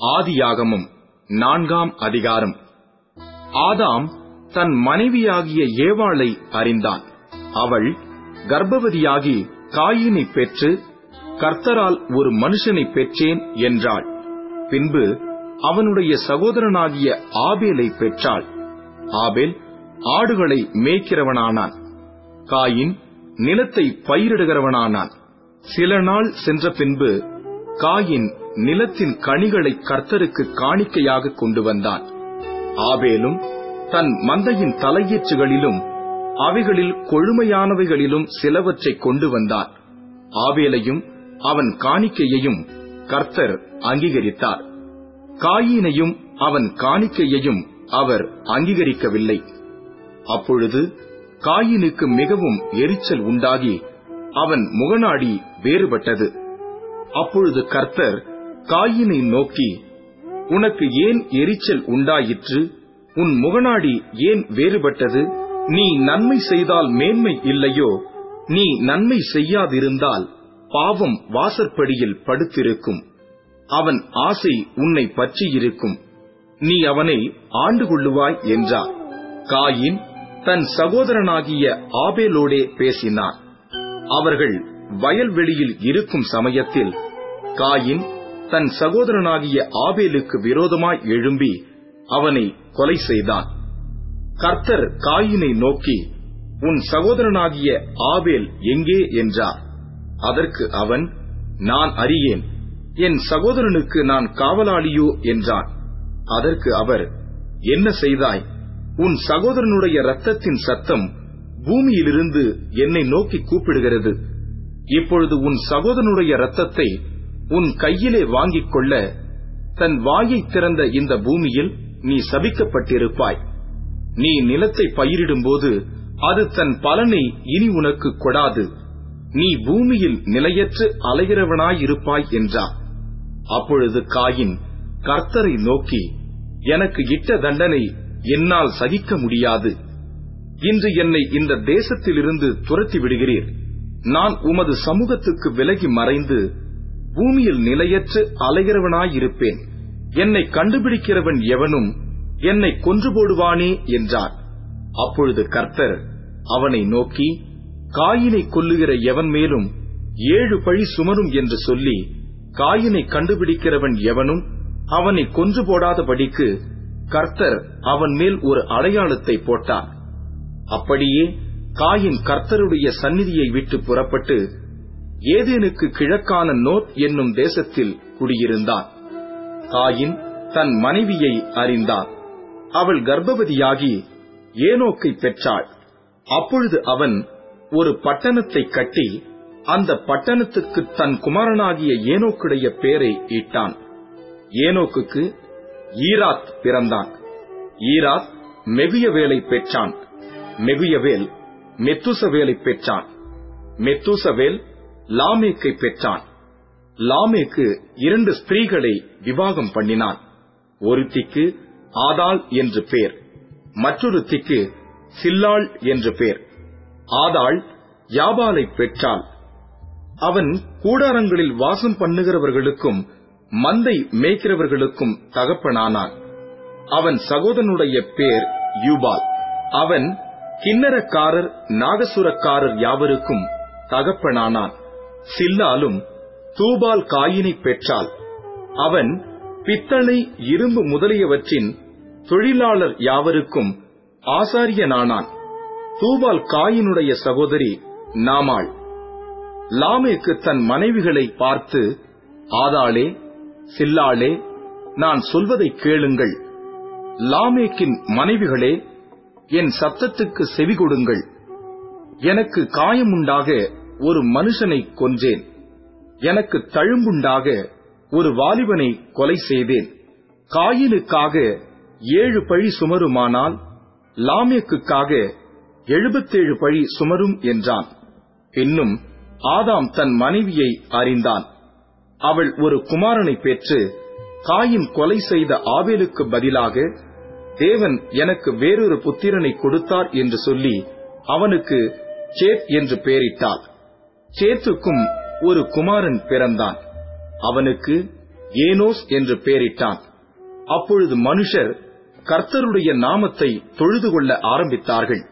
ஆதியாகமும் நான்காம் அதிகாரம். ஆதாம் தன் மனைவியாகிய ஏவாளை அறிந்தான். அவள் கர்ப்பவதியாகி காயினை பெற்று கர்த்தரால் ஒரு மனுஷனை பெற்றேன் என்றாள். பின்பு அவனுடைய சகோதரனாகிய ஆபேலை பெற்றாள். ஆபேல் ஆடுகளை மேய்க்கிறவனானான். காயின் நிலத்தை பயிரிடுகிறவனானான். சில நாள் சென்ற பின்பு காயின் நிலத்தின் கனிகளை கர்த்தருக்கு காணிக்கையாக கொண்டு வந்தான். ஆபேலும் தன் மந்தையின் தலையீச்சுகளிலும் அவைகளில் கொழுமையானவைகளிலும் சிலவற்றை கொண்டு வந்தான். ஆவேலையும் அவன் காணிக்கையையும் கர்த்தர் அங்கீகரித்தார். காயினையும் அவன் காணிக்கையையும் அவர் அங்கீகரிக்கவில்லை. அப்பொழுது காயினுக்கு மிகவும் எரிச்சல் உண்டாகி அவன் முகநாடி வேறுபட்டது. அப்பொழுது கர்த்தர் காயினை நோக்கி உனக்கு ஏன் எரிச்சல் உண்டாயிற்று? உன் முகநாடி ஏன் வேறுபட்டது? நீ நன்மை செய்தால் மேன்மை இல்லையோ? நீ நன்மை செய்யாதிருந்தால் பாவம் வாசற்படியில் படுத்திருக்கும். அவன் ஆசை உன்னை பற்றியிருக்கும். நீ அவனை ஆண்டு கொள்ளுவாய் என்றார். காயின் தன் சகோதரனாகிய ஆபேலோடே பேசினான் அவர்கள் வயல்வெளியில் இருக்கும் சமயத்தில் காயின் தன் சகோதரனாகிய ஆபேலுக்கு விரோதமாய் எழும்பி அவனை கொலை செய்தான் கர்த்தர் காயினை நோக்கி உன் சகோதரனாகிய ஆபேல் எங்கே என்றார். அதற்கு அவன் நான் அறியேன். என் சகோதரனுக்கு நான் காவலாளியோ என்றான். அதற்கு அவர் என்ன செய்தாய்? உன் சகோதரனுடைய ரத்தத்தின் சத்தம் பூமியிலிருந்து என்னை நோக்கி கூப்பிடுகிறது. இப்பொழுது உன் சகோதரனுடைய ரத்தத்தை உன் கையிலே வாங்கிக் கொள்ள தன் வாயை திறந்த இந்த பூமியில் நீ சபிக்கப்பட்டிருப்பாய். நீ நிலத்தை பயிரிடும்போது அது தன் பலனை இனி உனக்கு கொடாது. நீ பூமியில் நிலையற்று அலைகிறவனாயிருப்பாய் என்றார் அப்பொழுது காயின் கர்த்தரை நோக்கி எனக்கு இட்ட தண்டனை என்னால் சகிக்க முடியாது. இன்று என்னை இந்த தேசத்திலிருந்து துரத்தி விடுகிறீர் நான் உமது சமூகத்துக்கு விலகி மறைந்து பூமியில் நிலையற்று அலைகிறவனாயிருப்பேன். என்னை கண்டுபிடிக்கிறவன் எவனும் என்னை கொன்று போடுவானே என்றார். அப்பொழுது கர்த்தர் அவனை நோக்கி காயினை கொல்லுகிற எவன் மேலும் ஏழு பழி சுமரும் என்று சொல்லி காயினை கண்டுபிடிக்கிறவன் எவனும் அவனை கொன்று போடாதபடிக்கு கர்த்தர் அவன் மேல் ஒரு அடையாளத்தை போட்டார். அப்படியே காயின் கர்த்தருடைய சந்நிதியை விட்டு புறப்பட்டு ஏதேனுக்கு கிழக்கான நோத் என்னும் தேசத்தில் குடியிருந்தான். காயின் தன் மனைவியை அறிந்தான். அவள் கர்ப்பவதியாகி ஏனோக்கை பெற்றாள். அப்பொழுது அவன் ஒரு பட்டணத்தை கட்டி அந்த பட்டணத்துக்கு தன் குமாரனாகிய ஏனோக்குடைய பெயரை இட்டான். ஏனோக்குக்கு ஈராத் பிறந்தான். ஈராத் மெகுயவேலை பெற்றான். மெகுயவேல் மெத்துசவேலை பெற்றான். மெத்துசவேல் லாமேக்கை பெற்றான். லாமேக்கு இரண்டு ஸ்திரீகளை விவாகம் பண்ணினான். ஒருத்திக்கு ஆதாள் என்று பேர். மற்றொருத்திக்கு சில்லாள் என்று பேர். ஆதாள் யாபாலை பெற்றாள். அவன் கூடாரங்களில் வாசம் பண்ணுகிறவர்களுக்கும் மந்தை மேய்க்கிறவர்களுக்கும் தகப்பனானான். அவன் சகோதரனுடைய பேர் யூபால். அவன் கிண்ணரக்காரர் நாகசுரக்காரர் யாவருக்கும் தகப்பனானான். சில்லாலும் தூபால் காயினை பெற்றாள். அவன் பித்தளை இரும்பு முதலியவற்றின் தொழிலாளர் யாவருக்கும் ஆசாரியனானான். தூபால் காயினுடைய சகோதரி நாமாள். லாமேக்கு தன் மனைவிகளை பார்த்து ஆதாளே சில்லாளே நான் சொல்வதை கேளுங்கள். லாமேக்கின் மனைவிகளே என் சத்தத்துக்கு செவி கொடுங்கள். எனக்கு காயமுண்டாக ஒரு மனுஷனை கொன்றேன். எனக்கு தழும்புண்டாக ஒரு வாலிபனை கொலை செய்தேன். காயினுக்காக ஏழு பழி சுமருமானால் லாமேக்குக்காக எழுபத்தேழு பழி சுமரும் என்றான். பின்னும் ஆதாம் தன் மனைவியை அறிந்தான். அவள் ஒரு குமாரனை பெற்று காயின் கொலை செய்த ஆவேலுக்கு பதிலாக தேவன் எனக்கு வேறொரு புத்திரனை கொடுத்தார் என்று சொல்லி அவனுக்கு சேத் என்று பெயரிட்டாள். சேத்துக்கும் ஒரு குமாரன் பிறந்தான். அவனுக்கு ஏனோஸ் என்று பெயரிட்டான். அப்பொழுது மனுஷர் கர்த்தருடைய நாமத்தை தொழுது கொள்ள ஆரம்பித்தார்கள்.